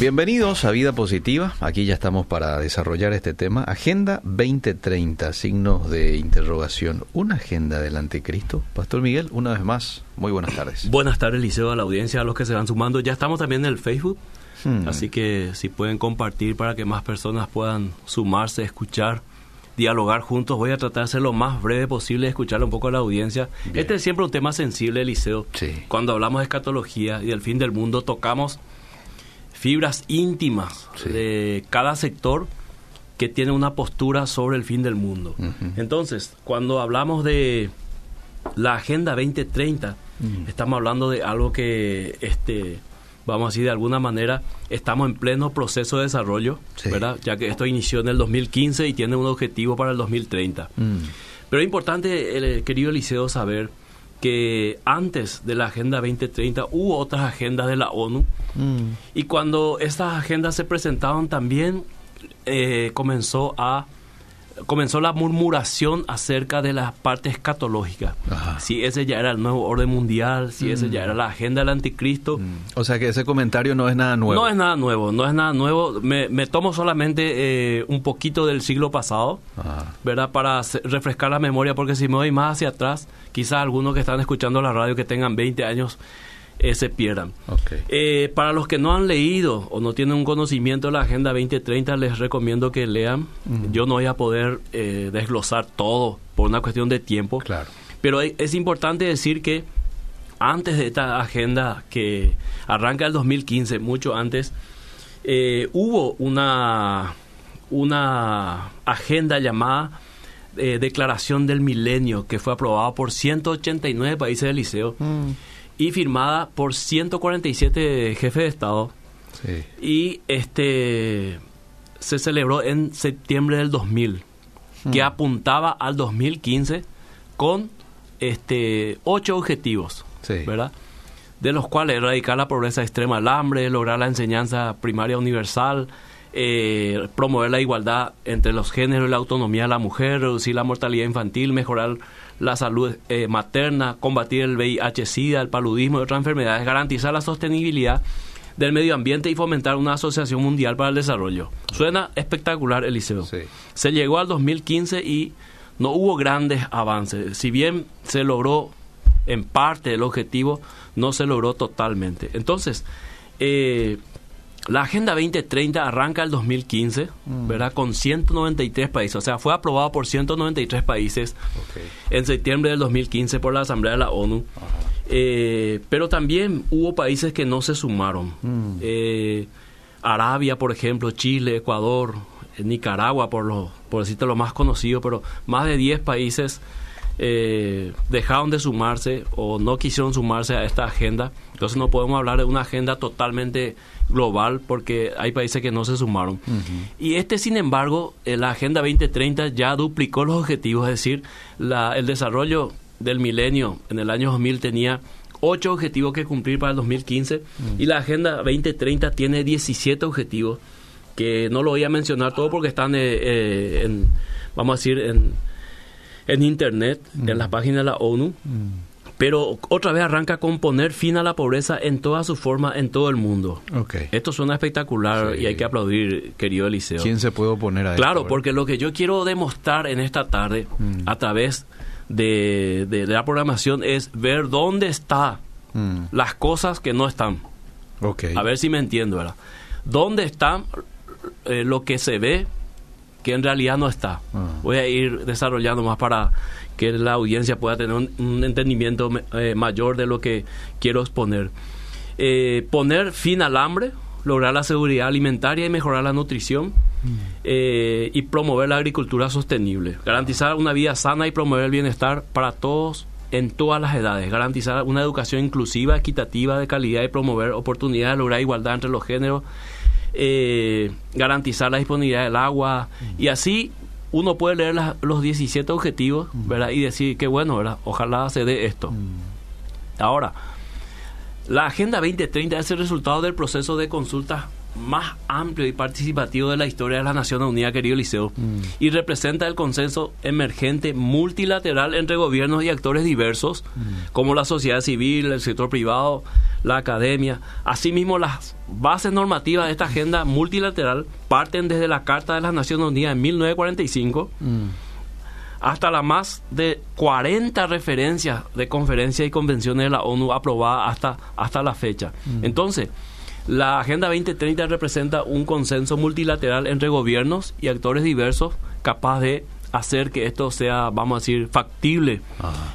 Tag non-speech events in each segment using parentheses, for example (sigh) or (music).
Bienvenidos a Vida Positiva. Aquí ya estamos para desarrollar este tema. Agenda 2030, signos de interrogación. ¿Una agenda del anticristo? Pastor Miguel, una vez más, muy buenas tardes. Buenas tardes, Liceo, a la audiencia, a los que se van sumando. Ya estamos también en el Facebook, hmm. así que si pueden compartir para que más personas puedan sumarse, escuchar dialogar juntos. Voy a tratar de ser lo más breve posible, escuchar un poco a la audiencia. Este es siempre un tema sensible, Eliseo. Sí. Cuando hablamos de escatología y del fin del mundo, tocamos fibras íntimas de cada sector que tiene una postura sobre el fin del mundo. Entonces, cuando hablamos de la Agenda 2030, estamos hablando de algo que, este, vamos a decir, de alguna manera, estamos en pleno proceso de desarrollo, ¿verdad? Ya que esto inició en el 2015 y tiene un objetivo para el 2030. Mm. Pero es importante, el, querido Eliseo, saber que antes de la Agenda 2030 hubo otras agendas de la ONU mm. y cuando estas agendas se presentaban también eh, comenzó a comenzó la murmuración acerca de las partes escatológicas. Si ese ya era el nuevo orden mundial, si ese ya mm. era la agenda del anticristo. Mm. O sea que ese comentario no es nada nuevo. No es nada nuevo, no es nada nuevo. Me, tomo solamente eh, un poquito del siglo pasado, ¿verdad? Para refrescar la memoria, porque si me voy más hacia atrás, quizás algunos que están escuchando la radio que tengan 20 años eh, se pierdan. Eh, para los que no han leído o no tienen un conocimiento de la Agenda 2030, les recomiendo que lean. Yo no voy a poder eh, desglosar todo por una cuestión de tiempo. Claro. Pero es importante decir que antes de esta agenda que arranca el 2015, mucho antes, hubo una, una agenda llamada Declaración del Milenio que fue aprobada por 189 países del liceo. Mm y firmada por 147 jefes de Estado. Y este se celebró en septiembre del 2000, que hmm. apuntaba al 2015 con este ocho objetivos, ¿verdad? De los cuales erradicar la pobreza extrema, el hambre, lograr la enseñanza primaria universal, eh, promover la igualdad entre los géneros y la autonomía de la mujer, reducir la mortalidad infantil, mejorar la salud eh, materna, combatir el VIH-Sida, el paludismo y otras enfermedades, garantizar la sostenibilidad del medio ambiente y fomentar una asociación mundial para el desarrollo. Suena espectacular, Eliseo. Se llegó al 2015 y no hubo grandes avances. Si bien se logró en parte el objetivo, no se logró totalmente. Entonces, eh, la Agenda 2030 arranca el 2015, mm. ¿verdad? Con 193 países. O sea, fue aprobado por 193 países en septiembre del 2015 por la Asamblea de la ONU. Eh, pero también hubo países que no se sumaron. Mm. Eh, Arabia, por ejemplo, Chile, Ecuador, Nicaragua, por, lo, por decirte lo más conocido, pero más de 10 países eh, dejaron de sumarse o no quisieron sumarse a esta agenda. Entonces no podemos hablar de una agenda totalmente global porque hay países que no se sumaron. Y este, sin embargo, eh, la Agenda 2030 ya duplicó los objetivos, es decir, la, el desarrollo del milenio en el año 2000 tenía ocho objetivos que cumplir para el 2015 y la Agenda 2030 tiene 17 objetivos que no lo voy a mencionar todo porque están eh, eh, en, vamos a decir, en, en Internet, en las páginas de la ONU. Pero otra vez arranca con poner fin a la pobreza en toda su forma en todo el mundo. Esto suena espectacular y hay que aplaudir, querido Eliseo. ¿Quién se puede oponer a esto? Claro, porque lo que yo quiero demostrar en esta tarde, mm. a través de, la programación, es ver dónde están mm. las cosas que no están. A ver si me entiendo, ¿verdad? ¿Dónde está eh, lo que se ve que en realidad no está? Ah. Voy a ir desarrollando más para que la audiencia pueda tener un, entendimiento eh, mayor de lo que quiero exponer. Eh, poner fin al hambre, lograr la seguridad alimentaria y mejorar la nutrición mm. eh, y promover la agricultura sostenible. Garantizar una vida sana y promover el bienestar para todos en todas las edades. Garantizar una educación inclusiva, equitativa, de calidad y promover oportunidades, lograr igualdad entre los géneros. garantizar la disponibilidad del agua y así uno puede leer los 17 objetivos, ¿verdad? Y decir que bueno, ¿verdad? Ojalá se dé esto. Ahora, la Agenda 2030 es el resultado del proceso de consulta más amplio y participativo de la historia de las Naciones Unidas, querido Liceo, mm. y representa el consenso emergente multilateral entre gobiernos y actores diversos, mm. como la sociedad civil, el sector privado, la academia. Asimismo, las bases normativas de esta agenda multilateral parten desde la Carta de las Naciones Unidas en 1945 mm. hasta las más de 40 referencias de conferencias y convenciones de la ONU aprobadas hasta, hasta la fecha. Entonces, la Agenda 2030 representa un consenso multilateral entre gobiernos y actores diversos capaz de hacer que esto sea, vamos a decir, factible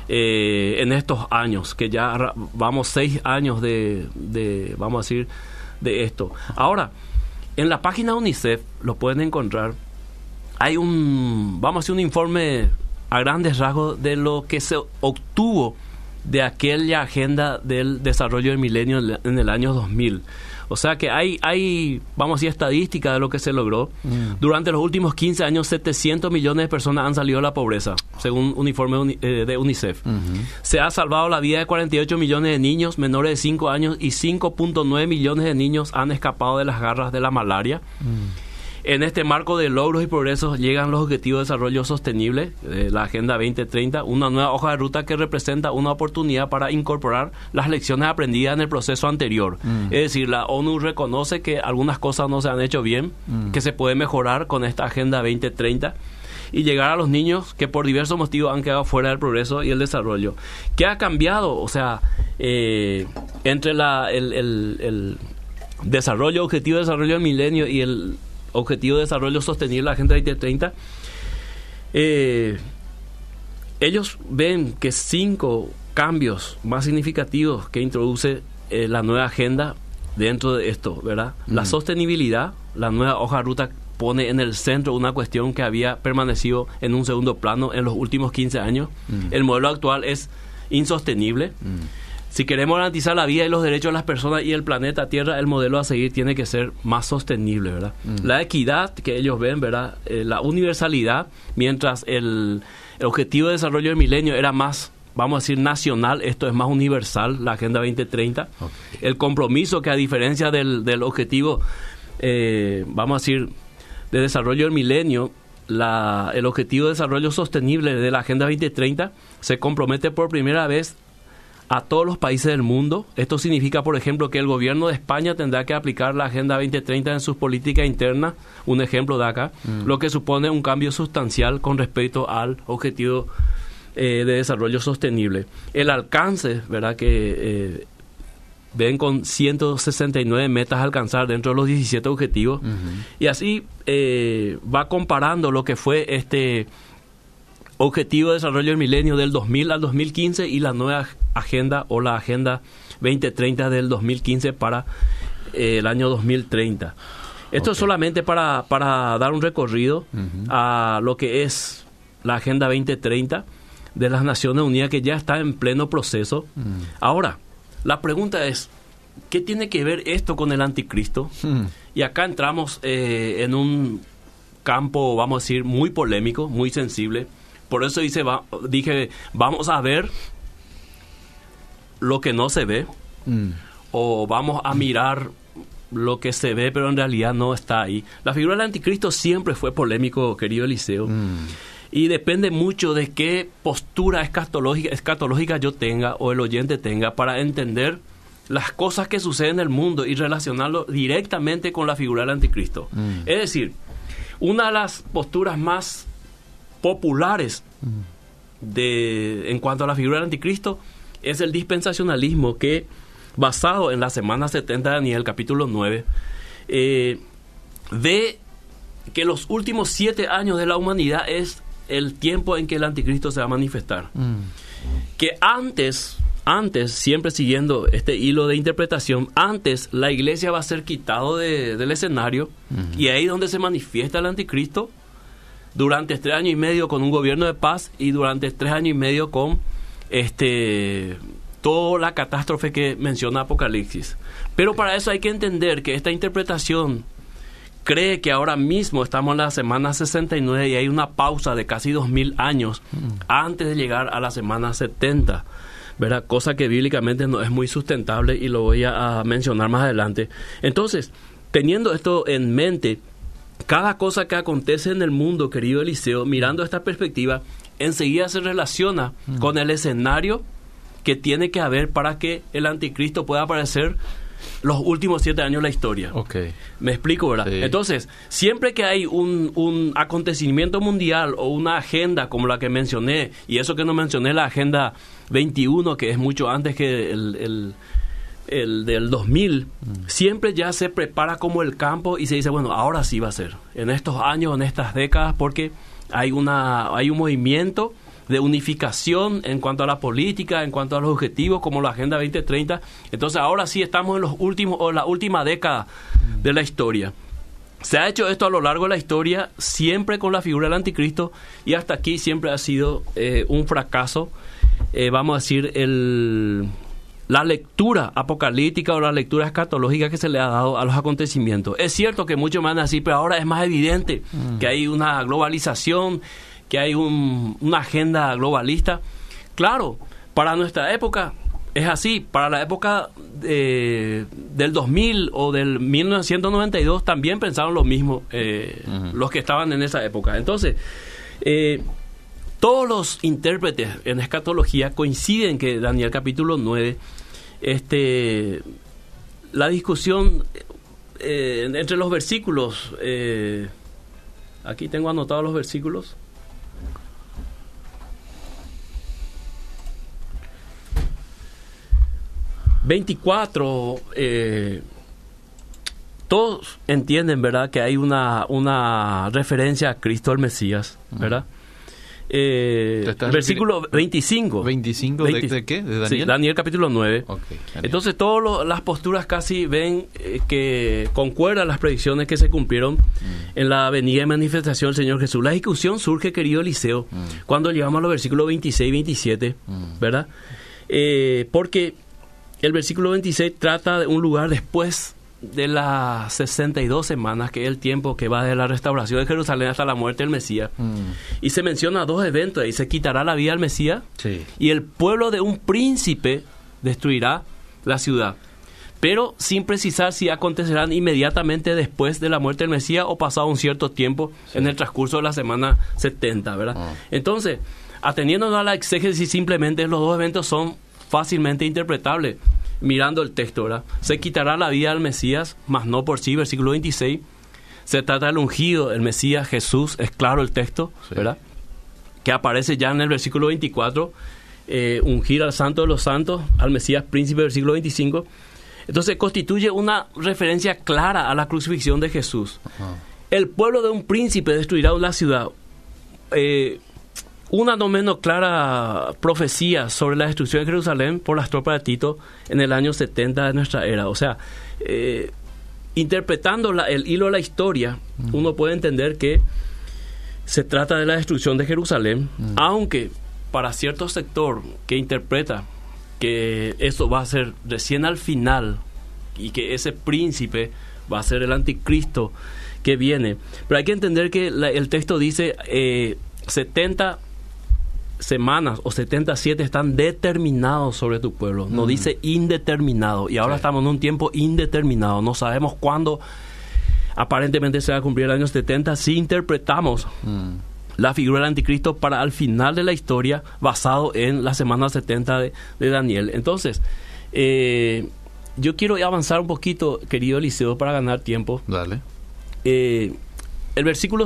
eh, en estos años, que ya vamos seis años de, de, vamos a decir, de esto. Ahora, en la página UNICEF lo pueden encontrar. Hay un, vamos a decir, un informe a grandes rasgos de lo que se obtuvo de aquella agenda del desarrollo del milenio en el año 2000. O sea que hay, hay vamos a decir, estadística de lo que se logró. Mm. Durante los últimos 15 años, 700 millones de personas han salido de la pobreza, según un informe eh, de UNICEF. Se ha salvado la vida de 48 millones de niños menores de 5 años y 5.9 millones de niños han escapado de las garras de la malaria. Mm. En este marco de logros y progresos llegan los Objetivos de Desarrollo Sostenible, de la Agenda 2030, una nueva hoja de ruta que representa una oportunidad para incorporar las lecciones aprendidas en el proceso anterior. Mm. Es decir, la ONU reconoce que algunas cosas no se han hecho bien, mm. que se puede mejorar con esta Agenda 2030 y llegar a los niños que por diversos motivos han quedado fuera del progreso y el desarrollo. ¿Qué ha cambiado? O sea, eh, entre la, el, el desarrollo, objetivo de desarrollo del milenio y el Objetivo de Desarrollo Sostenible, la Agenda 2030, eh, ellos ven que cinco cambios más significativos que introduce eh, la nueva agenda dentro de esto, ¿verdad? La sostenibilidad, la nueva hoja de ruta pone en el centro una cuestión que había permanecido en un segundo plano en los últimos 15 años. El modelo actual es insostenible. Si queremos garantizar la vida y los derechos de las personas y el planeta Tierra, el modelo a seguir tiene que ser más sostenible, ¿verdad? Mm. La equidad que ellos ven, ¿verdad? Eh, la universalidad, mientras el, objetivo de desarrollo del milenio era más vamos a decir, nacional, esto es más universal, la Agenda 2030. El compromiso que a diferencia del, del objetivo, eh, vamos a decir, de desarrollo del milenio, la, el objetivo de desarrollo sostenible de la Agenda 2030 se compromete por primera vez a todos los países del mundo. Esto significa, por ejemplo, que el gobierno de España tendrá que aplicar la Agenda 2030 en sus políticas internas, un ejemplo de acá, mm. lo que supone un cambio sustancial con respecto al objetivo eh, de desarrollo sostenible. El alcance, ¿verdad? Que eh, ven con 169 metas a alcanzar dentro de los 17 objetivos. Y así eh, va comparando lo que fue este Objetivo de Desarrollo del Milenio del 2000 al 2015 y la nueva agenda o la Agenda 2030 del 2015 para eh, el año 2030. Esto es solamente para, para, dar un recorrido a lo que es la Agenda 2030 de las Naciones Unidas que ya está en pleno proceso. Ahora, la pregunta es, ¿qué tiene que ver esto con el anticristo? Y acá entramos eh, en un campo, vamos a decir, muy polémico, muy sensible por eso dice, dije, vamos a ver lo que no se ve mm. o vamos a mirar lo que se ve pero en realidad no está ahí. La figura del anticristo siempre fue polémico, querido Eliseo. Mm. Y depende mucho de qué postura escatológica, escatológica yo tenga o el oyente tenga para entender las cosas que suceden en el mundo y relacionarlo directamente con la figura del anticristo. Mm. Es decir, una de las posturas más populares de, en cuanto a la figura del anticristo es el dispensacionalismo que, basado en la semana 70 de Daniel, capítulo 9, eh, ve que los últimos siete años de la humanidad es el tiempo en que el anticristo se va a manifestar. Mm. Que antes, antes, siempre siguiendo este hilo de interpretación, antes la iglesia va a ser quitado del escenario y ahí donde se manifiesta el anticristo durante tres años y medio con un gobierno de paz y durante tres años y medio con este toda la catástrofe que menciona Apocalipsis. Pero para eso hay que entender que esta interpretación cree que ahora mismo estamos en la semana 69 y hay una pausa de casi 2000 años mm. antes de llegar a la semana 70. ¿verdad? Cosa que bíblicamente no es muy sustentable y lo voy a mencionar más adelante. Entonces, teniendo esto en mente, cada cosa que acontece en el mundo, querido Eliseo, mirando esta perspectiva, enseguida se relaciona mm. con el escenario que tiene que haber para que el anticristo pueda aparecer los últimos siete años de la historia. Okay. Me explico, ¿verdad? Entonces, siempre que hay un, un, acontecimiento mundial o una agenda como la que mencioné, y eso que no mencioné, la agenda 21, que es mucho antes que el, el, del 2000, mm. siempre ya se prepara como el campo y se dice, bueno, ahora sí va a ser, en estos años, en estas décadas, porque hay, una, hay un movimiento de unificación en cuanto a la política, en cuanto a los objetivos como la Agenda 2030. Entonces ahora sí estamos en los últimos o la última década de la historia. Se ha hecho esto a lo largo de la historia, siempre con la figura del anticristo, y hasta aquí siempre ha sido eh, un fracaso, eh, vamos a decir, el, la lectura apocalíptica o la lectura escatológica que se le ha dado a los acontecimientos. Es cierto que muchos van a decir, pero ahora es más evidente mm. que hay una globalización, que hay una agenda globalista. Claro, para nuestra época es así. Para la época del 2000 o del 1992 también pensaron lo mismo eh, los que estaban en esa época. Entonces, eh, todos los intérpretes en escatología coinciden que Daniel capítulo 9, este, la discusión eh, entre los versículos, aquí tengo anotados los versículos, 24, eh, todos entienden, ¿verdad?, que hay una, una referencia a Cristo el Mesías, ¿verdad? Eh, versículo 25. ¿25 de, qué? ¿De Daniel? Daniel capítulo 9. Entonces todas las posturas casi ven eh, que concuerdan las predicciones que se cumplieron mm. en la venida y manifestación del Señor Jesús. La discusión surge, querido Eliseo, mm. cuando llegamos a los versículos 26 y 27, mm. ¿verdad? Eh, porque el versículo 26 trata de un lugar después de las 62 semanas, que es el tiempo que va de la restauración de Jerusalén hasta la muerte del Mesías. Mm. Y se menciona dos eventos, ahí se quitará la vida al Mesías y el pueblo de un príncipe destruirá la ciudad. Pero sin precisar si acontecerán inmediatamente después de la muerte del Mesías o pasado un cierto tiempo en el transcurso de la semana 70, ¿verdad? Ah. Entonces, ateniéndonos a la exégesis, simplemente los dos eventos son fácilmente interpretable mirando el texto, ¿verdad? Se quitará la vida al Mesías, mas no por sí, versículo 26. Se trata del ungido, el Mesías Jesús, es claro el texto, ¿verdad? Que aparece ya en el versículo 24, eh, ungir al santo de los santos, al Mesías príncipe, versículo 25. Entonces constituye una referencia clara a la crucifixión de Jesús. El pueblo de un príncipe destruirá una ciudad. Eh, una no menos clara profecía sobre la destrucción de Jerusalén por las tropas de Tito en el año 70 de nuestra era. O sea, eh, interpretando el hilo de la historia, uno puede entender que se trata de la destrucción de Jerusalén, aunque para cierto sector que interpreta que eso va a ser recién al final y que ese príncipe va a ser el anticristo que viene. Pero hay que entender que el texto dice eh, 70 semanas o 77 están determinados sobre tu pueblo. No mm. dice indeterminado. Y ahora estamos en un tiempo indeterminado. No sabemos cuándo aparentemente se va a cumplir el año 70 si interpretamos mm. la figura del anticristo para al final de la historia basado en la semana 70 de, Daniel. Entonces, eh, yo quiero avanzar un poquito, querido Eliseo, para ganar tiempo. Dale. Eh, el versículo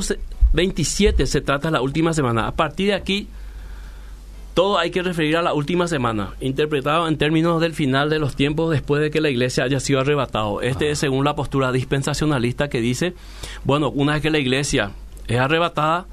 27 se trata de la última semana. A partir de aquí todo hay que referir a la última semana, interpretado en términos del final de los tiempos después de que la iglesia haya sido arrebatado. Este es según la postura dispensacionalista que dice, bueno, una vez que la iglesia es arrebatada,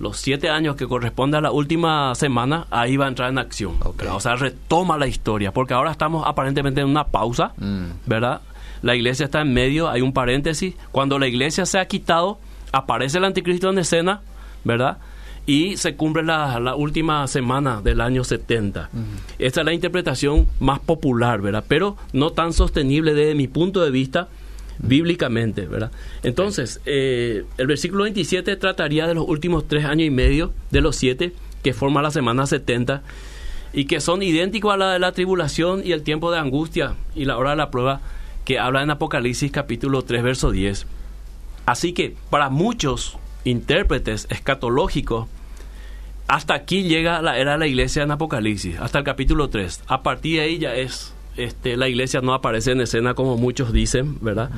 los siete años que corresponde a la última semana, ahí va a entrar en acción. O sea, retoma la historia, porque ahora estamos aparentemente en una pausa, mm. ¿verdad? La iglesia está en medio, hay un paréntesis. Cuando la iglesia se ha quitado, aparece el anticristo en escena, ¿verdad? Y se cumple la, última semana del año 70. Esta es la interpretación más popular, ¿verdad? Pero no tan sostenible desde mi punto de vista bíblicamente, ¿verdad? Entonces, eh, el versículo 27 trataría de los últimos tres años y medio de los siete que forma la semana 70 y que son idénticos a la de la tribulación y el tiempo de angustia y la hora de la prueba que habla en Apocalipsis capítulo 3, verso 10. Así que para muchos intérpretes escatológicos, hasta aquí llega la era de la iglesia en Apocalipsis, hasta el capítulo 3. A partir de ahí ya es, este, la iglesia no aparece en escena como muchos dicen, ¿verdad?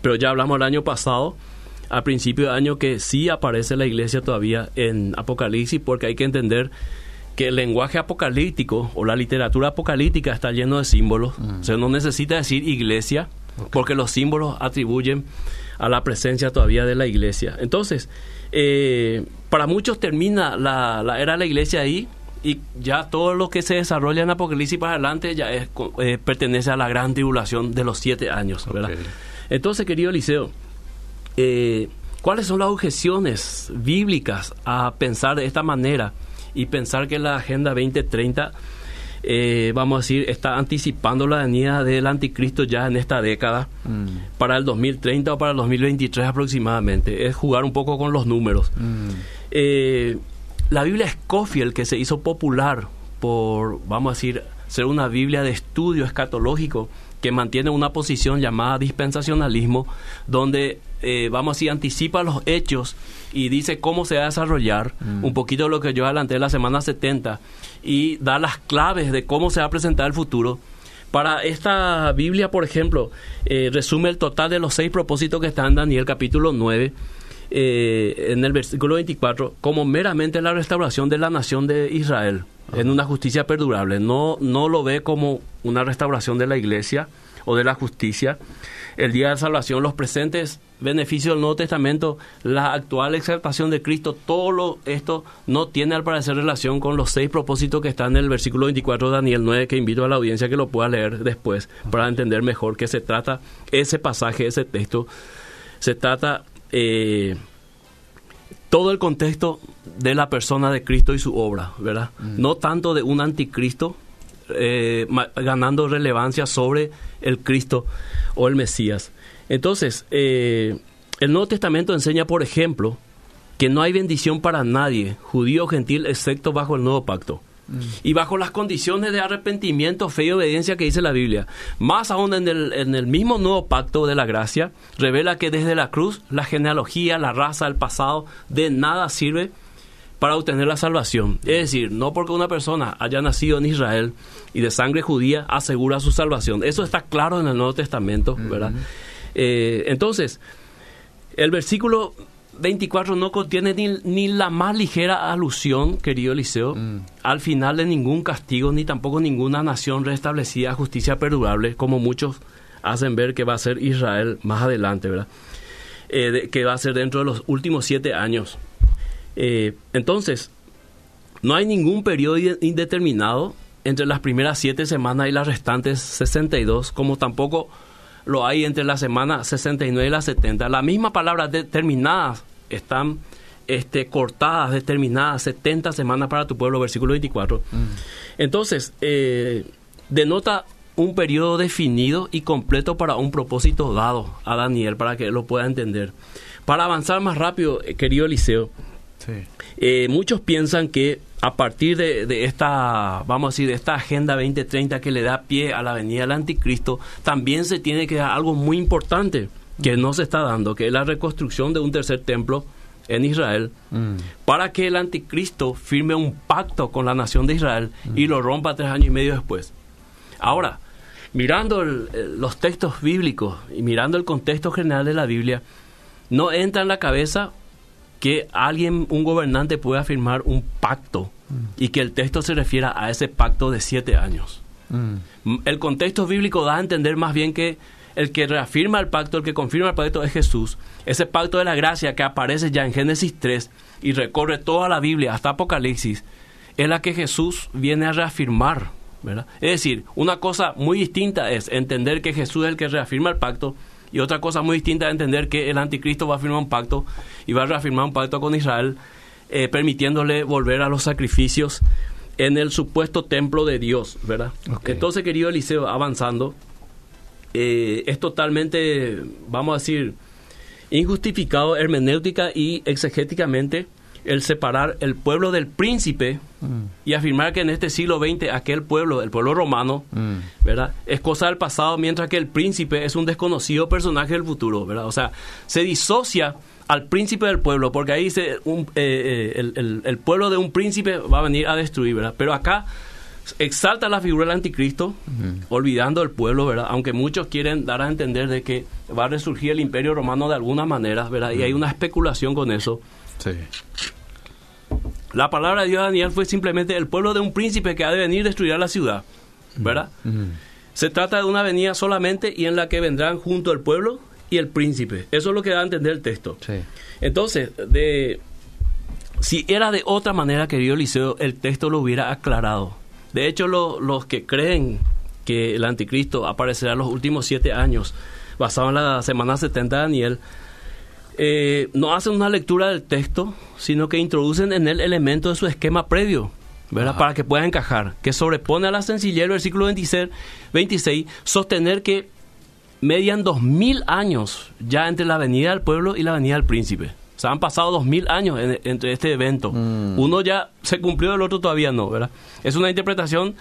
Pero ya hablamos el año pasado, a principio de año, que sí aparece la iglesia todavía en Apocalipsis, porque hay que entender que el lenguaje apocalíptico o la literatura apocalíptica está lleno de símbolos. O sea, no necesita decir iglesia, porque los símbolos atribuyen a la presencia todavía de la iglesia. Entonces, eh, para muchos termina la, era de la iglesia ahí y ya todo lo que se desarrolla en Apocalipsis para adelante ya es, eh, pertenece a la gran tribulación de los siete años. ¿verdad? Entonces, querido Eliseo, eh, ¿cuáles son las objeciones bíblicas a pensar de esta manera y pensar que la Agenda 2030 eh, vamos a decir, está anticipando la venida del anticristo ya en esta década, mm. para el 2030 o para el 2023 aproximadamente. Es jugar un poco con los números. Mm. Eh, la Biblia Scofield, que se hizo popular por, vamos a decir, ser una Biblia de estudio escatológico, que mantiene una posición llamada dispensacionalismo, donde, eh, vamos a decir, anticipa los hechos y dice cómo se va a desarrollar, mm. un poquito de lo que yo adelanté la semana 70, y da las claves de cómo se va a presentar el futuro. Para esta Biblia, por ejemplo, eh, resume el total de los seis propósitos que están en Daniel capítulo 9, eh, en el versículo 24, como meramente la restauración de la nación de Israel en una justicia perdurable. No, no lo ve como una restauración de la iglesia o de la justicia. El día de salvación, los presentes beneficios del Nuevo Testamento, la actual exaltación de Cristo, todo esto no tiene al parecer relación con los seis propósitos que están en el versículo 24 de Daniel 9, que invito a la audiencia que lo pueda leer después para entender mejor qué se trata ese pasaje, ese texto. Se trata eh, todo el contexto de la persona de Cristo y su obra, ¿verdad? Mm. No tanto de un anticristo eh, ganando relevancia sobre el Cristo o el Mesías. Entonces, eh, el Nuevo Testamento enseña, por ejemplo, que no hay bendición para nadie, judío o gentil, excepto bajo el nuevo pacto. Mm. Y bajo las condiciones de arrepentimiento, fe y obediencia que dice la Biblia. Más aún en el, en el mismo nuevo pacto de la gracia, revela que desde la cruz la genealogía, la raza, el pasado, de nada sirve para obtener la salvación. Es decir, no porque una persona haya nacido en Israel y de sangre judía asegura su salvación. Eso está claro en el Nuevo Testamento, ¿verdad? Eh, entonces, el versículo 24 no contiene ni, la más ligera alusión, querido Eliseo, mm. al final de ningún castigo, ni tampoco ninguna nación restablecida a justicia perdurable, como muchos hacen ver que va a ser Israel más adelante, ¿verdad? Eh, que va a ser dentro de los últimos siete años. Eh, entonces, no hay ningún periodo indeterminado entre las primeras siete semanas y las restantes 62, como tampoco lo hay entre la semana 69 y la 70. La misma palabra determinadas están este, cortadas, determinadas 70 semanas para tu pueblo, versículo 24. Mm. Entonces, eh, denota un periodo definido y completo para un propósito dado a Daniel, para que lo pueda entender. Para avanzar más rápido, eh, querido Eliseo, eh, muchos piensan que a partir de, esta, vamos a decir, de esta Agenda 2030 que le da pie a la venida del anticristo, también se tiene que dar algo muy importante que no se está dando, que es la reconstrucción de un tercer templo en Israel, mm. para que el anticristo firme un pacto con la nación de Israel y lo rompa tres años y medio después. Ahora, mirando los textos bíblicos y mirando el contexto general de la Biblia, no entra en la cabeza que alguien, un gobernante pueda firmar un pacto y que el texto se refiera a ese pacto de siete años. Mm. El contexto bíblico da a entender más bien que el que reafirma el pacto, el que confirma el pacto es Jesús. Ese pacto de la gracia que aparece ya en Génesis 3 y recorre toda la Biblia hasta Apocalipsis, es la que Jesús viene a reafirmar. ¿verdad? Es decir, una cosa muy distinta es entender que Jesús es el que reafirma el pacto y otra cosa muy distinta es entender que el anticristo va a firmar un pacto y va a reafirmar un pacto con Israel, eh, permitiéndole volver a los sacrificios en el supuesto templo de Dios, ¿verdad? Entonces, querido Eliseo, avanzando, eh, es totalmente, vamos a decir, injustificado hermenéutica y exegéticamente el separar el pueblo del príncipe y afirmar que en este siglo XX aquel pueblo, el pueblo romano, ¿verdad? Es cosa del pasado, mientras que el príncipe es un desconocido personaje del futuro, ¿verdad? O sea, se disocia al príncipe del pueblo, porque ahí dice un, eh, eh, el, el, pueblo de un príncipe va a venir a destruir, ¿verdad? Pero acá exalta la figura del anticristo, olvidando el pueblo, ¿verdad? Aunque muchos quieren dar a entender de que va a resurgir el imperio romano de alguna manera, ¿verdad? Y hay una especulación con eso. Sí. La palabra de Dios a Daniel fue simplemente el pueblo de un príncipe que ha de venir a destruir la ciudad, ¿verdad? Se trata de una venida solamente y en la que vendrán junto el pueblo y el príncipe. Eso es lo que da a entender el texto. Entonces, de, si era de otra manera, querido Eliseo, el texto lo hubiera aclarado. De hecho, los que creen que el anticristo aparecerá en los últimos siete años, basado en la semana 70 de Daniel, eh, no hacen una lectura del texto, sino que introducen en él elementos de su esquema previo, ¿verdad? Para que pueda encajar, que sobrepone a la sencillez del versículo 26, 26 sostener que median dos mil años ya entre la venida del pueblo y la venida del príncipe. O sea, han pasado dos mil años entre este evento. Mm. Uno ya se cumplió, el otro todavía no, ¿verdad? Es una interpretación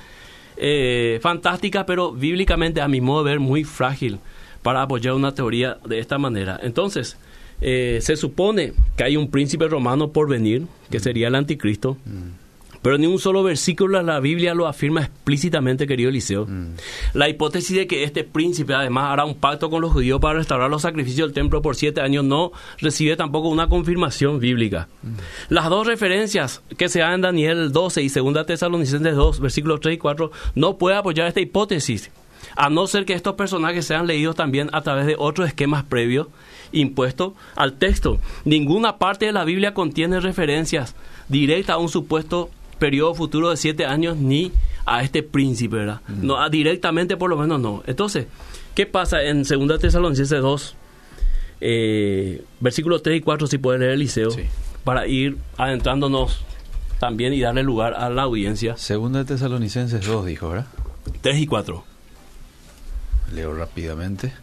eh, fantástica, pero bíblicamente, a mi modo de ver, muy frágil para apoyar una teoría de esta manera. Entonces, eh, se supone que hay un príncipe romano por venir, que sería el anticristo. Mm. Pero ni un solo versículo de la Biblia lo afirma explícitamente, querido Eliseo. Mm. La hipótesis de que este príncipe además hará un pacto con los judíos para restaurar los sacrificios del templo por siete años no recibe tampoco una confirmación bíblica. Mm. Las dos referencias que se dan en Daniel 12 y 2 Tesalonicenses 2, versículos 3 y 4, no puede apoyar esta hipótesis, a no ser que estos personajes sean leídos también a través de otros esquemas previos impuestos al texto. Ninguna parte de la Biblia contiene referencias directas a un supuesto periodo futuro de siete años ni a este príncipe, ¿verdad? No, directamente por lo menos no. Entonces, ¿qué pasa en 2 Tesalonicenses 2, eh, versículos 3 y 4, si puede leer Eliseo, para ir adentrándonos también y darle lugar a la audiencia? 2 Tesalonicenses 2, dijo, ¿verdad? 3 y 4. Leo rápidamente.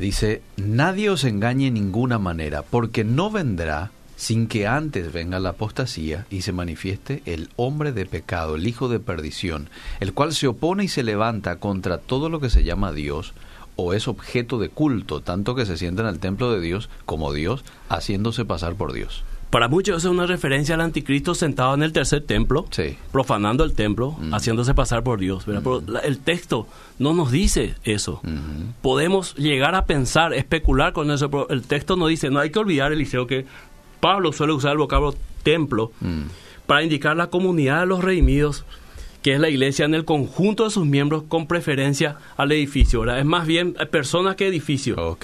Dice, nadie os engañe en ninguna manera, porque no vendrá sin que antes venga la apostasía y se manifieste el hombre de pecado, el hijo de perdición, el cual se opone y se levanta contra todo lo que se llama Dios o es objeto de culto, tanto que se sienta en el templo de Dios como Dios, haciéndose pasar por Dios. Para muchos eso es una referencia al anticristo sentado en el tercer templo, profanando el templo, mm. haciéndose pasar por Dios. Pero mm. el texto no nos dice eso. Mm-hmm. Podemos llegar a pensar, especular con eso, pero el texto no dice, no hay que olvidar, Eliseo, que Pablo suele usar el vocablo templo mm. para indicar la comunidad de los redimidos, que es la iglesia en el conjunto de sus miembros con preferencia al edificio. Es más bien personas que edificio.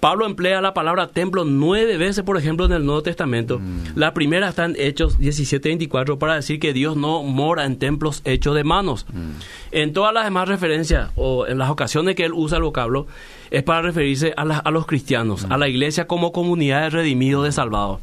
Pablo emplea la palabra templo nueve veces, por ejemplo, en el Nuevo Testamento. Mm. La primera está en Hechos 17-24 para decir que Dios no mora en templos hechos de manos. Mm. En todas las demás referencias o en las ocasiones que él usa el vocablo, es para referirse a, a los cristianos, a la iglesia como comunidad de redimidos, de salvados.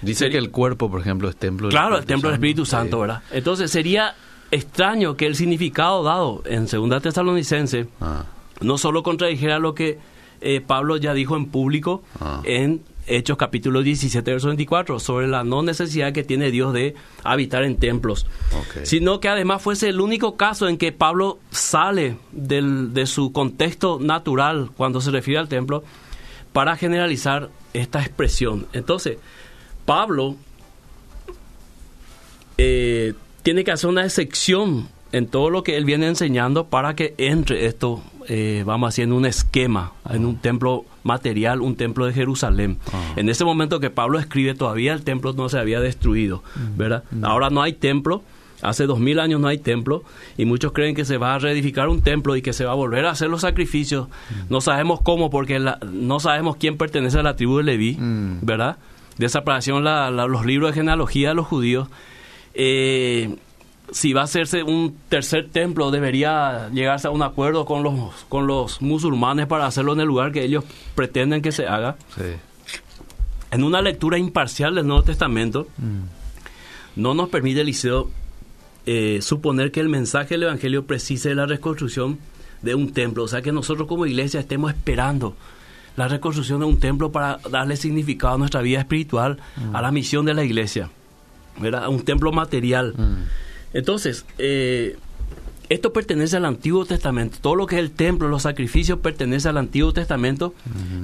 Dice que el cuerpo, por ejemplo, es templo del Claro, el templo del Espíritu Santo, ¿verdad? Entonces sería extraño que el significado dado en Segunda Tesalonicense ah. no solo contradijera lo que eh, Pablo ya dijo en público ah. en Hechos capítulo 17, verso 24, sobre la no necesidad que tiene Dios de habitar en templos, sino que además fuese el único caso en que Pablo sale del, de su contexto natural cuando se refiere al templo para generalizar esta expresión. Entonces, Pablo eh, tiene que hacer una excepción en todo lo que él viene enseñando para que entre esto, eh, vamos haciendo un esquema en un templo material, un templo de Jerusalén. Ah. En ese momento que Pablo escribe, todavía el templo no se había destruido, mm. ¿verdad? Mm. Ahora no hay templo, hace dos mil años no hay templo y muchos creen que se va a reedificar un templo y que se va a volver a hacer los sacrificios. Mm. No sabemos cómo porque no sabemos quién pertenece a la tribu de Leví, ¿verdad? Desaparecieron los libros de genealogía de los judíos. Eh, si va a hacerse un tercer templo, debería llegarse a un acuerdo con los, con los musulmanes para hacerlo en el lugar que ellos pretenden que se haga. En una lectura imparcial del Nuevo Testamento, mm. no nos permite, Eliseo, eh, suponer que el mensaje del Evangelio precise de la reconstrucción de un templo. O sea, que nosotros como iglesia estemos esperando la reconstrucción de un templo para darle significado a nuestra vida espiritual, a la misión de la iglesia, Un templo material. Entonces, eh, esto pertenece al Antiguo Testamento. Todo lo que es el templo, los sacrificios, pertenece al Antiguo Testamento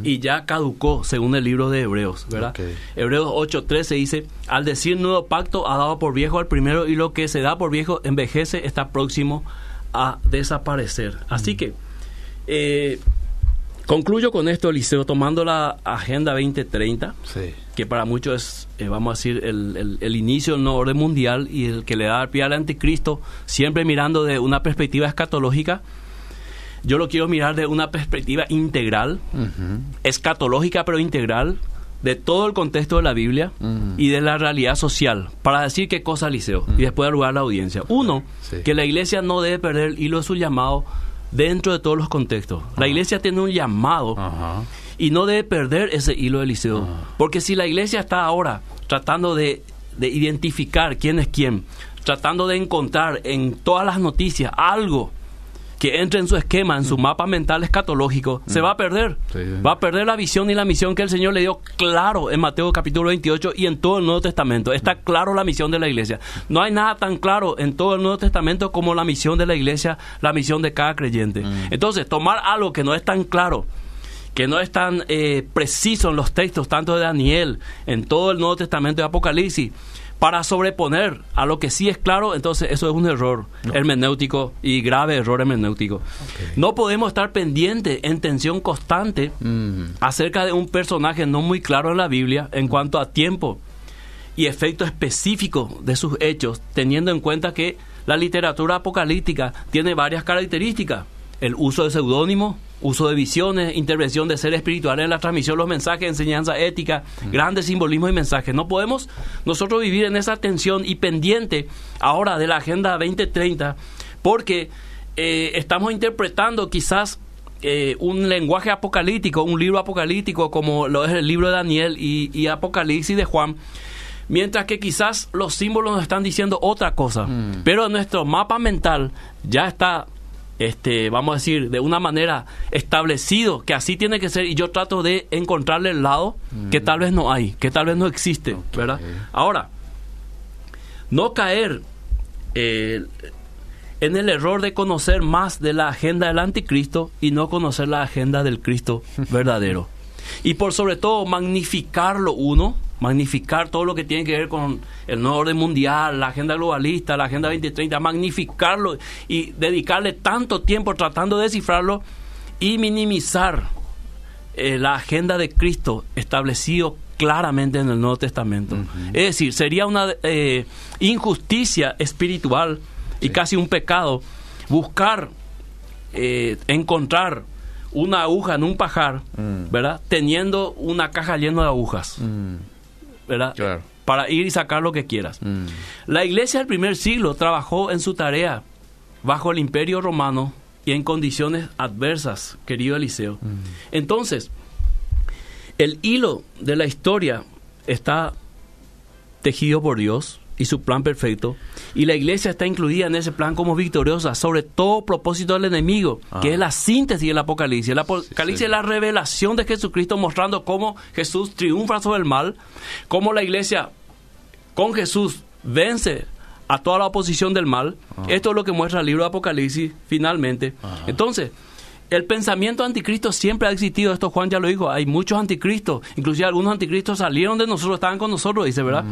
y ya caducó, según el libro de Hebreos, ¿verdad? Ok. Hebreos 8:13 dice, al decir nuevo pacto ha dado por viejo al primero y lo que se da por viejo envejece, está próximo a desaparecer. Así que, eh, concluyo con esto, Eliseo, tomando la Agenda 2030, Sí. que para muchos es, eh, vamos a decir, el, el- el inicio del nuevo orden mundial y el que le da pie al anticristo, siempre mirando de una perspectiva escatológica. Yo lo quiero mirar de una perspectiva integral, escatológica pero integral, de todo el contexto de la Biblia y de la realidad social, para decir qué cosa, Liceo, y después dar lugar a la audiencia. Uno, Sí. que la iglesia no debe perder el hilo de su llamado dentro de todos los contextos. La iglesia tiene un llamado Ajá. y no debe perder ese hilo de liceo. Porque si la iglesia está ahora tratando de, de identificar quién es quién, tratando de encontrar en todas las noticias algo que entre en su esquema, en su mapa mental escatológico, se va a perder. Mm. Sí, sí. Va a perder la visión y la misión que el Señor le dio claro en Mateo capítulo 28 y en todo el Nuevo Testamento. Está claro la misión de la iglesia. No hay nada tan claro en todo el Nuevo Testamento como la misión de la iglesia, la misión de cada creyente. Mm. Entonces, tomar algo que no es tan claro, que no es tan eh, preciso en los textos, tanto de Daniel, en todo el Nuevo Testamento de Apocalipsis, para sobreponer a lo que sí es claro, entonces eso es un error hermenéutico y grave error hermenéutico. No podemos estar pendientes en tensión constante Mm. acerca de un personaje no muy claro en la Biblia en cuanto a tiempo y efecto específico de sus hechos, teniendo en cuenta que la literatura apocalíptica tiene varias características. El uso de seudónimos, uso de visiones, intervención de seres espirituales en la transmisión de los mensajes, enseñanza ética, grandes simbolismos y mensajes. No podemos nosotros vivir en esa tensión y pendiente ahora de la Agenda 2030 porque eh, estamos interpretando quizás eh, un lenguaje apocalíptico, un libro apocalíptico como lo es el libro de Daniel y, y Apocalipsis de Juan, mientras que quizás los símbolos nos están diciendo otra cosa, pero nuestro mapa mental ya está, este, vamos a decir, de una manera establecido que así tiene que ser y yo trato de encontrarle el lado que tal vez no hay, que tal vez no existe. ¿verdad? Ahora, no caer eh, en el error de conocer más de la agenda del anticristo y no conocer la agenda del Cristo (laughs) verdadero. Y por sobre todo magnificarlo uno, magnificar todo lo que tiene que ver con el nuevo orden mundial, la agenda globalista, la agenda 2030, magnificarlo y dedicarle tanto tiempo tratando de descifrarlo y minimizar eh, la agenda de Cristo establecido claramente en el Nuevo Testamento. Es decir, sería una eh, injusticia espiritual y casi un pecado buscar eh, encontrar una aguja en un pajar, Mm. ¿verdad? Teniendo una caja llena de agujas, Mm. ¿Verdad? Claro. Para ir y sacar lo que quieras. Mm. La iglesia del primer siglo trabajó en su tarea bajo el imperio romano y en condiciones adversas, querido Eliseo. Entonces, el hilo de la historia está tejido por Dios y su plan perfecto, y la iglesia está incluida en ese plan como victoriosa sobre todo propósito del enemigo, Ah. que es la síntesis del Apocalipsis. El Apocalipsis sí. es la revelación de Jesucristo mostrando cómo Jesús triunfa sobre el mal, cómo la iglesia con Jesús vence a toda la oposición del mal. Esto es lo que muestra el libro de Apocalipsis finalmente. Entonces, el pensamiento anticristo siempre ha existido, esto Juan ya lo dijo, hay muchos anticristos, inclusive algunos anticristos salieron de nosotros, estaban con nosotros, dice, ¿verdad?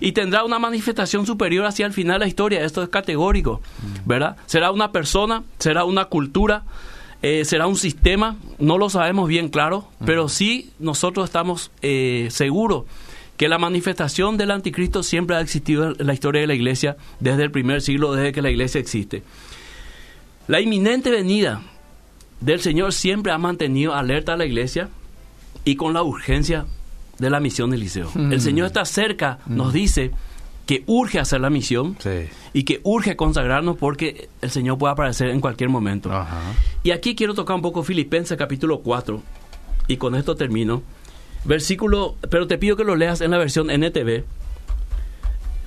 Y tendrá una manifestación superior hacia el final de la historia, esto es categórico, ¿verdad? Será una persona, será una cultura, eh, será un sistema, no lo sabemos bien claro, pero sí nosotros estamos eh, seguros que la manifestación del anticristo siempre ha existido en la historia de la iglesia desde el primer siglo, desde que la iglesia existe. La inminente venida del Señor siempre ha mantenido alerta a la iglesia y con la urgencia de la misión de Eliseo. Mm. El Señor está cerca, nos dice que urge hacer la misión Sí. y que urge consagrarnos porque el Señor puede aparecer en cualquier momento. Ajá. Y aquí quiero tocar un poco Filipenses capítulo 4 y con esto termino. Versículo, pero te pido que lo leas en la versión NTV.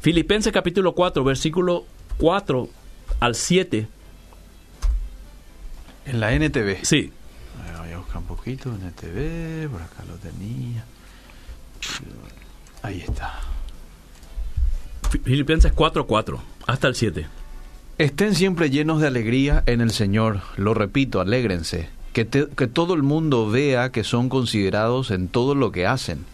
Filipenses capítulo 4, versículo 4 al 7. En la NTV. Sí, Voy a buscar. un poquito, NTV, por acá lo tenía. Ahí está. Filipenses 4:4, hasta el 7. Estén siempre llenos de alegría en el Señor. Lo repito, alégrense. Que, que todo el mundo vea que son considerados en todo lo que hacen.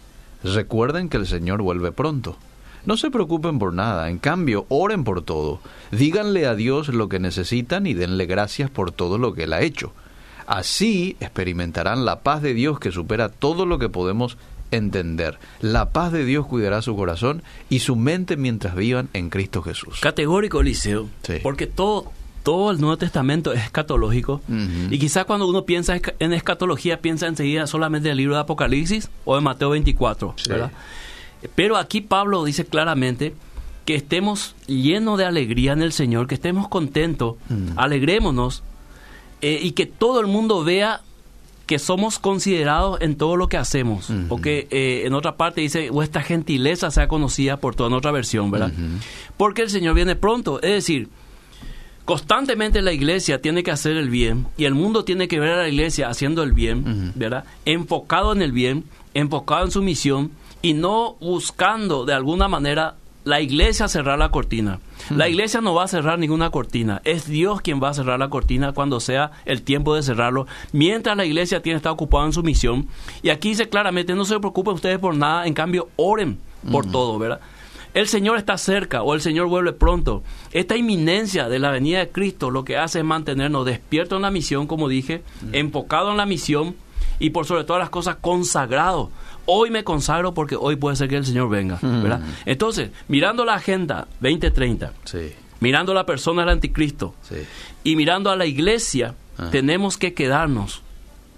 Recuerden que el Señor vuelve pronto. No se preocupen por nada, en cambio, oren por todo. Díganle a Dios lo que necesitan y denle gracias por todo lo que Él ha hecho. Así experimentarán la paz de Dios que supera todo lo que podemos entender. La paz de Dios cuidará su corazón y su mente mientras vivan en Cristo Jesús. Categórico, Eliseo, Sí. porque todo, todo el Nuevo Testamento es escatológico. Y quizás cuando uno piensa en escatología, piensa enseguida solamente en el libro de Apocalipsis o en Mateo 24, Sí. ¿verdad? Pero aquí Pablo dice claramente que estemos llenos de alegría en el Señor, que estemos contentos, Mm. alegrémonos eh, y que todo el mundo vea que somos considerados en todo lo que hacemos. Ujú. Porque eh, en otra parte dice, vuestra gentileza sea conocida por toda en otra versión, ¿verdad? Ujú. Porque el Señor viene pronto. Es decir, constantemente la iglesia tiene que hacer el bien y el mundo tiene que ver a la iglesia haciendo el bien, Ujú. ¿verdad? Enfocado en el bien, enfocado en su misión y no buscando de alguna manera la iglesia cerrar la cortina. La iglesia no va a cerrar ninguna cortina. Es Dios quien va a cerrar la cortina cuando sea el tiempo de cerrarlo. Mientras la iglesia tiene estar ocupada en su misión. Y aquí dice claramente, no se preocupen ustedes por nada, en cambio oren por todo, ¿verdad? El Señor está cerca o el Señor vuelve pronto. Esta inminencia de la venida de Cristo lo que hace es mantenernos despiertos en la misión, como dije, enfocado en la misión y por sobre todas las cosas consagrado. Hoy me consagro porque hoy puede ser que el Señor venga, ¿verdad? Entonces, mirando la agenda 2030, Sí, mirando la persona del anticristo sí. y mirando a la iglesia, Ah. tenemos que quedarnos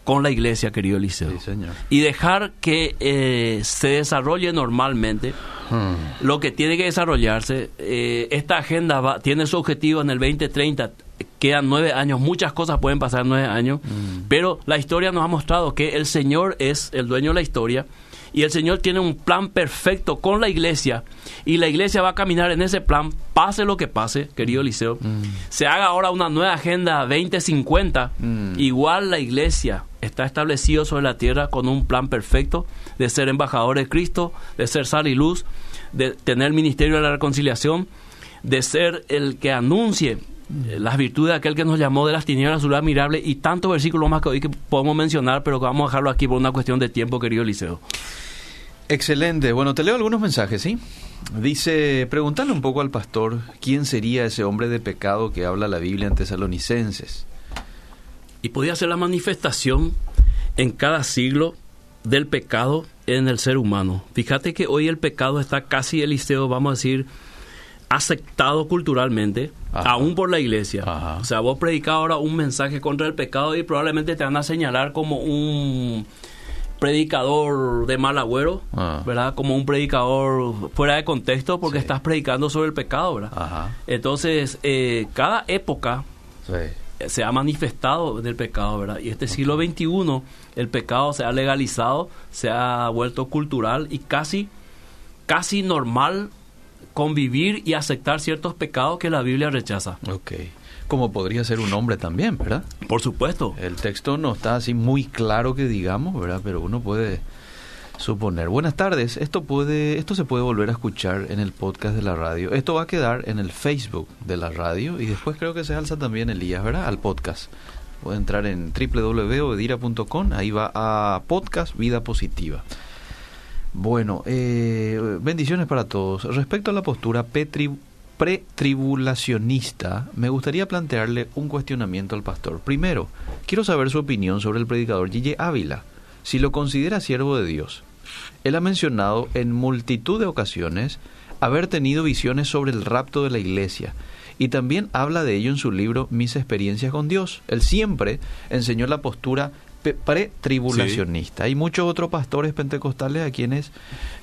con la iglesia, querido Eliseo. Sí, señor. Y dejar que eh, se desarrolle normalmente Hmm. lo que tiene que desarrollarse. Eh, esta agenda va- tiene su objetivo en el 2030. Quedan nueve años, muchas cosas pueden pasar en nueve años, pero la historia nos ha mostrado que el Señor es el dueño de la historia y el Señor tiene un plan perfecto con la iglesia y la iglesia va a caminar en ese plan, pase lo que pase, querido Eliseo. Se haga ahora una nueva agenda 2050, Mm. igual la iglesia está establecido sobre la tierra con un plan perfecto de ser embajador de Cristo, de ser sal y luz, de tener el ministerio de la reconciliación, de ser el que anuncie las virtudes de aquel que nos llamó de las tinieblas a su luz admirable y tantos versículos más que hoy que podemos mencionar, pero que vamos a dejarlo aquí por una cuestión de tiempo, querido Eliseo. Excelente. Bueno, te leo algunos mensajes, ¿sí? Dice, preguntarle un poco al pastor quién sería ese hombre de pecado que habla la Biblia en Tesalonicenses. Y podía ser la manifestación en cada siglo del pecado en el ser humano. Fíjate que hoy el pecado está casi, Eliseo, vamos a decir, aceptado culturalmente, Ajá. aún por la iglesia. Ajá. O sea, vos predicas ahora un mensaje contra el pecado y probablemente te van a señalar como un predicador de mal agüero, Ah. ¿verdad? Como un predicador fuera de contexto porque Sí. estás predicando sobre el pecado, ¿verdad? Ajá. Entonces, eh, cada época Sí. se ha manifestado del pecado, ¿verdad? Y este siglo XXI el pecado se ha legalizado, se ha vuelto cultural y casi, casi normal convivir y aceptar ciertos pecados que la Biblia rechaza. Ok. Como podría ser un hombre también, ¿verdad? Por supuesto. El texto no está así muy claro que digamos, ¿verdad? Pero uno puede suponer. Buenas tardes. Esto puede, esto se puede volver a escuchar en el podcast de la radio. Esto va a quedar en el Facebook de la radio y después creo que se alza también Elías, ¿verdad? Al podcast. Puede entrar en www.edira.com, ahí va a podcast Vida Positiva. Bueno, eh, bendiciones para todos. Respecto a la postura pretribulacionista, me gustaría plantearle un cuestionamiento al pastor. Primero, quiero saber su opinión sobre el predicador Gille Ávila, si lo considera siervo de Dios. Él ha mencionado en multitud de ocasiones haber tenido visiones sobre el rapto de la iglesia y también habla de ello en su libro Mis experiencias con Dios. Él siempre enseñó la postura pretribulacionista. Hay muchos otros pastores pentecostales a quienes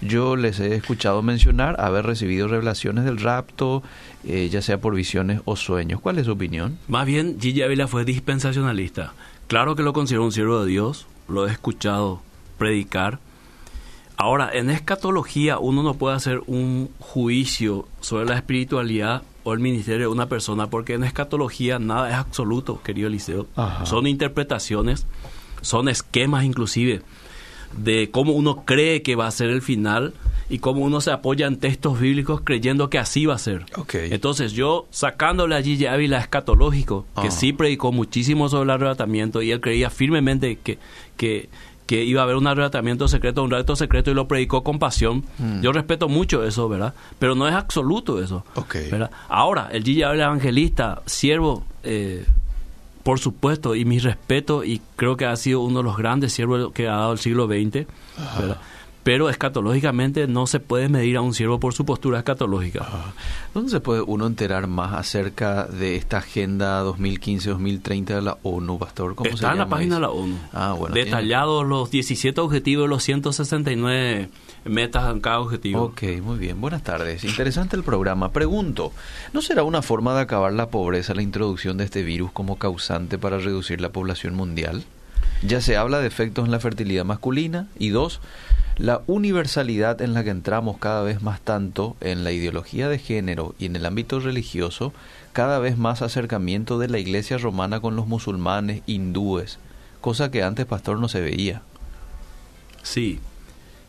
yo les he escuchado mencionar haber recibido revelaciones del rapto, eh, ya sea por visiones o sueños. ¿Cuál es su opinión? Más bien, Gigi Ávila fue dispensacionalista. Claro que lo considero un siervo de Dios, lo he escuchado predicar. Ahora, en escatología uno no puede hacer un juicio sobre la espiritualidad o el ministerio de una persona, porque en escatología nada es absoluto, querido Eliseo. Ajá. Son interpretaciones. Son esquemas inclusive de cómo uno cree que va a ser el final y cómo uno se apoya en textos bíblicos creyendo que así va a ser. Okay. Entonces yo sacándole allí ya Ávila escatológico, que Ah. sí predicó muchísimo sobre el arrebatamiento y él creía firmemente que, que, que iba a haber un arrebatamiento secreto, un rapto secreto y lo predicó con pasión. Mm. Yo respeto mucho eso, ¿verdad? Pero no es absoluto eso. Ok. ¿verdad? Ahora, el Gigi Ávila evangelista, siervo, eh, por supuesto, y mi respeto, y creo que ha sido uno de los grandes siervos que ha dado el siglo XX, pero escatológicamente no se puede medir a un siervo por su postura escatológica. Ah, ¿Dónde se puede uno enterar más acerca de esta agenda 2015-2030 de la ONU, Pastor? ¿Cómo se Está en la página de eso? la ONU. Ah, bueno. tiene- Detallados los 17 objetivos y los 169 metas en cada objetivo. Ok, muy bien. Buenas tardes. Interesante el programa. Pregunto, ¿no será una forma de acabar la pobreza la introducción de este virus como causante para reducir la población mundial? Ya se habla de efectos en la fertilidad masculina. Y dos, la universalidad en la que entramos cada vez más tanto en la ideología de género y en el ámbito religioso, cada vez más acercamiento de la iglesia romana con los musulmanes, hindúes, cosa que antes, pastor, no se veía. Sí.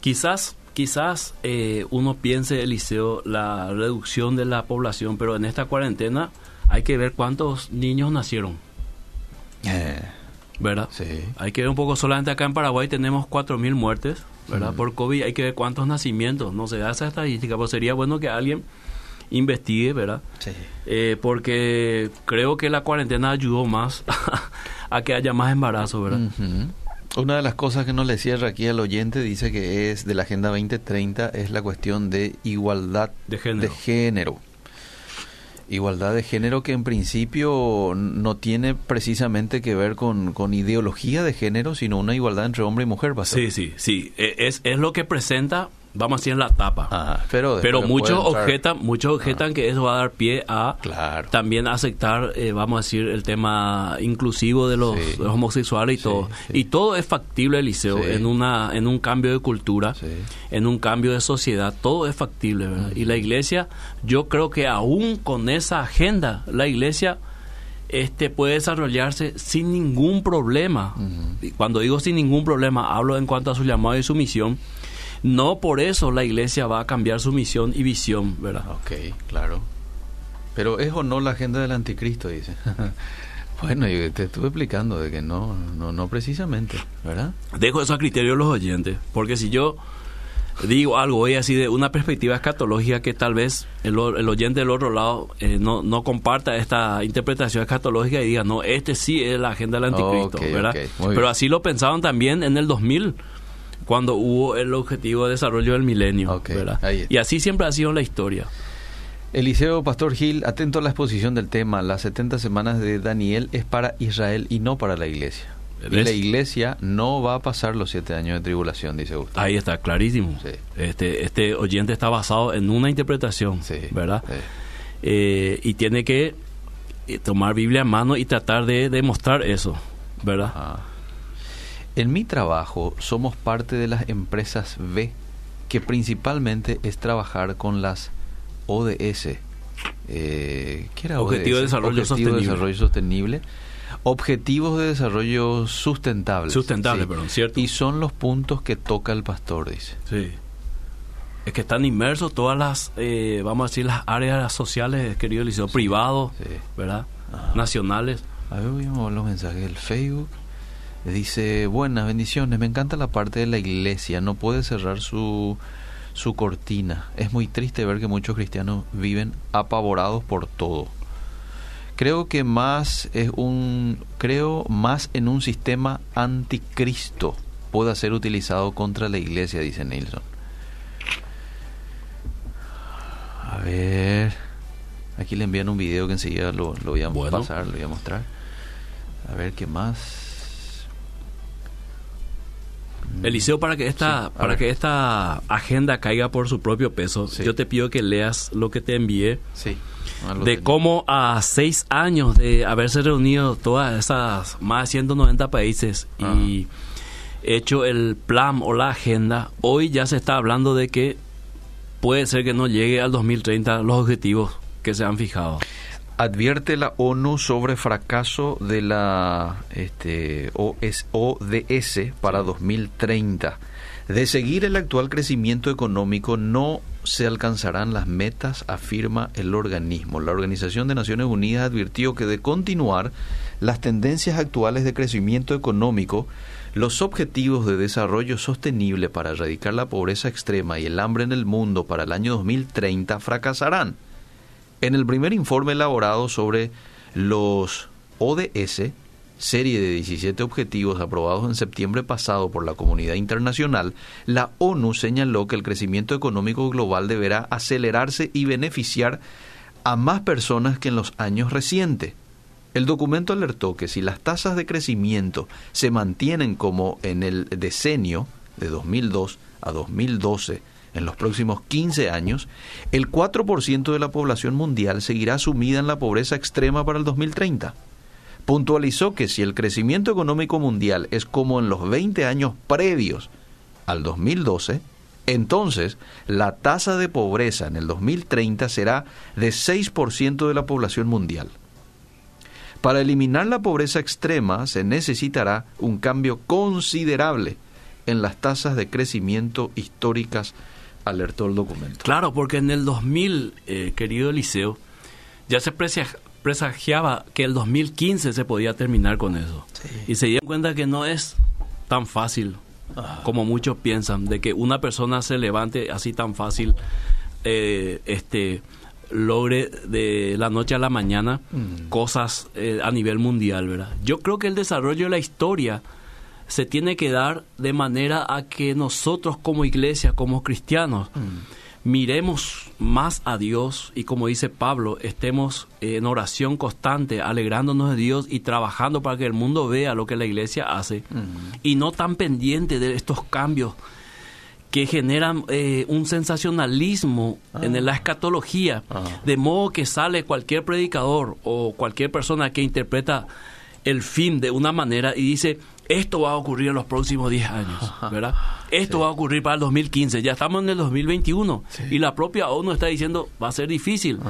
Quizás, quizás eh, uno piense, Eliseo, la reducción de la población, pero en esta cuarentena hay que ver cuántos niños nacieron, Eh, ¿verdad? sí. Hay que ver un poco, solamente acá en Paraguay tenemos 4.000 muertes, ¿verdad? Mm. Por COVID hay que ver cuántos nacimientos, no se da esa estadística, pero sería bueno que alguien investigue, ¿verdad? Sí. Eh, porque creo que la cuarentena ayudó más (laughs) a que haya más embarazo, ¿verdad? Ujú. Una de las cosas que no le cierra aquí al oyente dice que es de la Agenda 2030 es la cuestión de igualdad De género. de género. Igualdad de género que en principio no tiene precisamente que ver con, con ideología de género, sino una igualdad entre hombre y mujer. pastor. Sí, sí, sí. Eh, Es, es lo que presenta, vamos a decir, en la tapa. Ah, pero Pero muchos objetan, muchos objetan que eso va a dar pie a Claro. también aceptar, eh, vamos a decir, el tema inclusivo de los, Sí. de los homosexuales y Sí, todo. sí. Y todo es factible, Eliseo, en una en un cambio de cultura, en un cambio de sociedad, todo es factible, ¿verdad? Y la iglesia, yo creo que aún con esa agenda, la iglesia este puede desarrollarse sin ningún problema. Y cuando digo sin ningún problema, hablo en cuanto a su llamado y su misión. No por eso la iglesia va a cambiar su misión y visión, ¿verdad? Ok, claro. Pero es o no la agenda del anticristo, dice. (laughs) bueno, yo te estuve explicando de que no, no, no precisamente, ¿verdad? Dejo eso a criterio de los oyentes, porque si yo digo algo hoy así de una perspectiva escatológica que tal vez el, el oyente del otro lado eh, no, no comparta esta interpretación escatológica y diga, no, este sí es la agenda del anticristo, ¿verdad? Pero bien. así lo pensaban también en el 2000, cuando hubo el objetivo de desarrollo del milenio, ¿verdad? Y así siempre ha sido la historia. Eliseo Pastor Gil, atento a la exposición del tema, las 70 semanas de Daniel es para Israel y no para la iglesia. Y la iglesia no va a pasar los siete años de tribulación, dice usted. Ahí está, clarísimo. Sí. Este, este oyente está basado en una interpretación, Sí, ¿verdad? sí. Eh, y tiene que eh, tomar Biblia en mano y tratar de demostrar eso, ¿verdad? Ah. En mi trabajo somos parte de las empresas B, que principalmente es trabajar con las ODS. Eh, ¿Qué era Objetivo de ODS? Desarrollo Objetivo Sostenible. de Desarrollo Sostenible. Objetivos de Desarrollo Sustentable. Sustentable, perdón, ¿cierto? Y son los puntos que toca el pastor, dice. Sí. Es que están inmersos todas las, eh, vamos a decir, las áreas sociales, querido Liceo, privados, Sí. ¿verdad? Ajá. Nacionales. A ver, voy a ver los mensajes del Facebook. Dice, buenas bendiciones, me encanta la parte de la iglesia, no puede cerrar su, su cortina. Es muy triste ver que muchos cristianos viven apavorados por todo. Creo que más es un creo más en un sistema anticristo pueda ser utilizado contra la iglesia, dice Nelson. A ver, aquí le envían un video que enseguida lo, lo voy a Bueno. pasar, lo voy a mostrar. A ver qué más. Eliseo, para que esta, Sí, para ver. que esta agenda caiga por su propio peso, Sí. yo te pido que leas lo que te envié Sí. ah, de cómo a seis años de haberse reunido todas esas más de 190 países y hecho el plan o la agenda, hoy ya se está hablando de que puede ser que no llegue al 2030 los objetivos que se han fijado. Advierte la ONU sobre fracaso de la este, ODS para 2030. De seguir el actual crecimiento económico no se alcanzarán las metas, afirma el organismo. La Organización de Naciones Unidas advirtió que de continuar las tendencias actuales de crecimiento económico, los objetivos de desarrollo sostenible para erradicar la pobreza extrema y el hambre en el mundo para el año 2030 fracasarán. En el primer informe elaborado sobre los ODS, serie de 17 objetivos aprobados en septiembre pasado por la comunidad internacional, la ONU señaló que el crecimiento económico global deberá acelerarse y beneficiar a más personas que en los años recientes. El documento alertó que si las tasas de crecimiento se mantienen como en el decenio de 2002 a 2012, en los próximos 15 años, el 4% de la población mundial seguirá sumida en la pobreza extrema para el 2030. Puntualizó que si el crecimiento económico mundial es como en los 20 años previos al 2012, entonces la tasa de pobreza en el 2030 será de 6% de la población mundial. Para eliminar la pobreza extrema se necesitará un cambio considerable en las tasas de crecimiento históricas alertó el documento. Claro, porque en el 2000, eh, querido Eliseo, ya se presagiaba que el 2015 se podía terminar con eso. Y se dieron cuenta que no es tan fácil ah. como muchos piensan, de que una persona se levante así tan fácil, eh, este logre de la noche a la mañana mm. cosas eh, a nivel mundial, ¿verdad? Yo creo que el desarrollo de la historia se tiene que dar de manera a que nosotros como iglesia, como cristianos, mm. miremos más a Dios y como dice Pablo, estemos en oración constante, alegrándonos de Dios y trabajando para que el mundo vea lo que la iglesia hace mm. y no tan pendiente de estos cambios que generan eh, un sensacionalismo en ah. la escatología, ah. de modo que sale cualquier predicador o cualquier persona que interpreta el fin de una manera y dice, esto va a ocurrir en los próximos 10 años, (laughs) ¿verdad? Esto va a ocurrir para el 2015, ya estamos en el 2021 y la propia ONU está diciendo, va a ser difícil.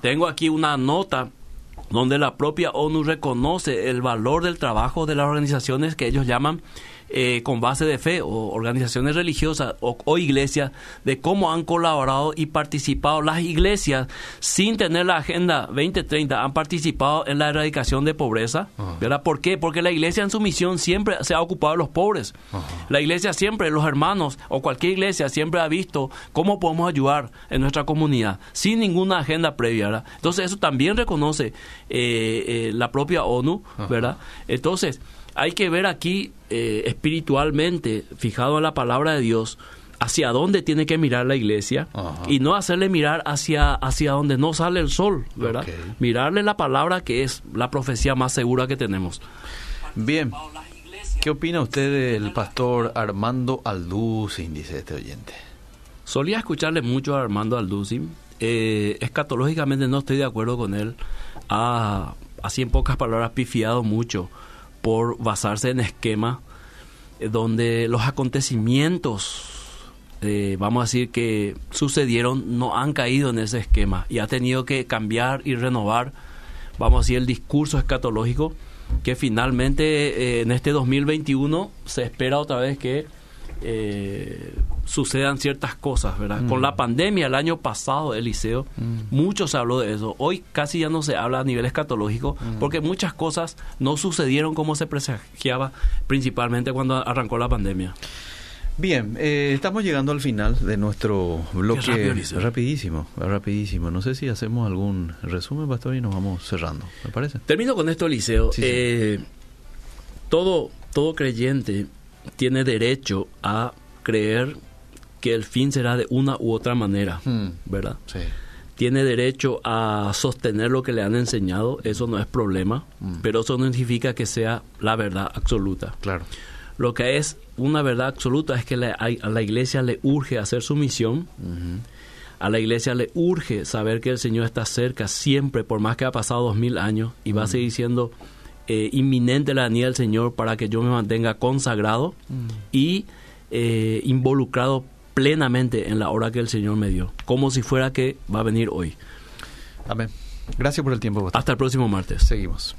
Tengo aquí una nota donde la propia ONU reconoce el valor del trabajo de las organizaciones que ellos llaman eh, con base de fe o organizaciones religiosas o, iglesias de cómo han colaborado y participado las iglesias sin tener la agenda 2030 han participado en la erradicación de pobreza ¿verdad? ¿por qué? porque la iglesia en su misión siempre se ha ocupado de los pobres la iglesia siempre los hermanos o cualquier iglesia siempre ha visto cómo podemos ayudar en nuestra comunidad sin ninguna agenda previa entonces eso también reconoce eh, eh, la propia ONU ¿verdad? entonces hay que ver aquí eh, espiritualmente, fijado en la palabra de Dios, hacia dónde tiene que mirar la iglesia y no hacerle mirar hacia, hacia donde no sale el sol, ¿verdad? Mirarle la palabra que es la profecía más segura que tenemos. Bien. ¿Qué opina usted del pastor Armando Alducin, dice este oyente? Solía escucharle mucho a Armando Alducin. Eh, escatológicamente no estoy de acuerdo con él. Ha, así en pocas palabras, pifiado mucho por basarse en esquemas eh, donde los acontecimientos, eh, vamos a decir, que sucedieron no han caído en ese esquema y ha tenido que cambiar y renovar, vamos a decir, el discurso escatológico que finalmente eh, en este 2021 se espera otra vez que sucedan ciertas cosas, ¿verdad? Con la mm. pandemia el año pasado, Eliseo, mm. mucho se habló de eso. Hoy casi ya no se habla a nivel escatológico mm. porque muchas cosas no sucedieron como se presagiaba principalmente cuando arrancó la pandemia. Bien, eh, estamos llegando al final de nuestro bloque. rapidísimo, rapidísimo. No sé si hacemos algún resumen, Pastor, y nos vamos cerrando, ¿me parece? Termino con esto, Eliseo. Eh, todo, todo creyente tiene derecho a creer que el fin será de una u otra manera, hmm. ¿verdad? Sí. Tiene derecho a sostener lo que le han enseñado, eso no es problema, hmm. pero eso no significa que sea la verdad absoluta. Claro. Lo que es una verdad absoluta es que a la iglesia le urge hacer su misión, a la iglesia le urge saber que el Señor está cerca siempre, por más que ha pasado dos mil años, y va a seguir siendo eh, inminente la venida del Señor para que yo me mantenga consagrado y eh, involucrado plenamente en la hora que el Señor me dio, como si fuera que va a venir hoy. Amén. Gracias por el tiempo. Hasta el próximo martes. Seguimos.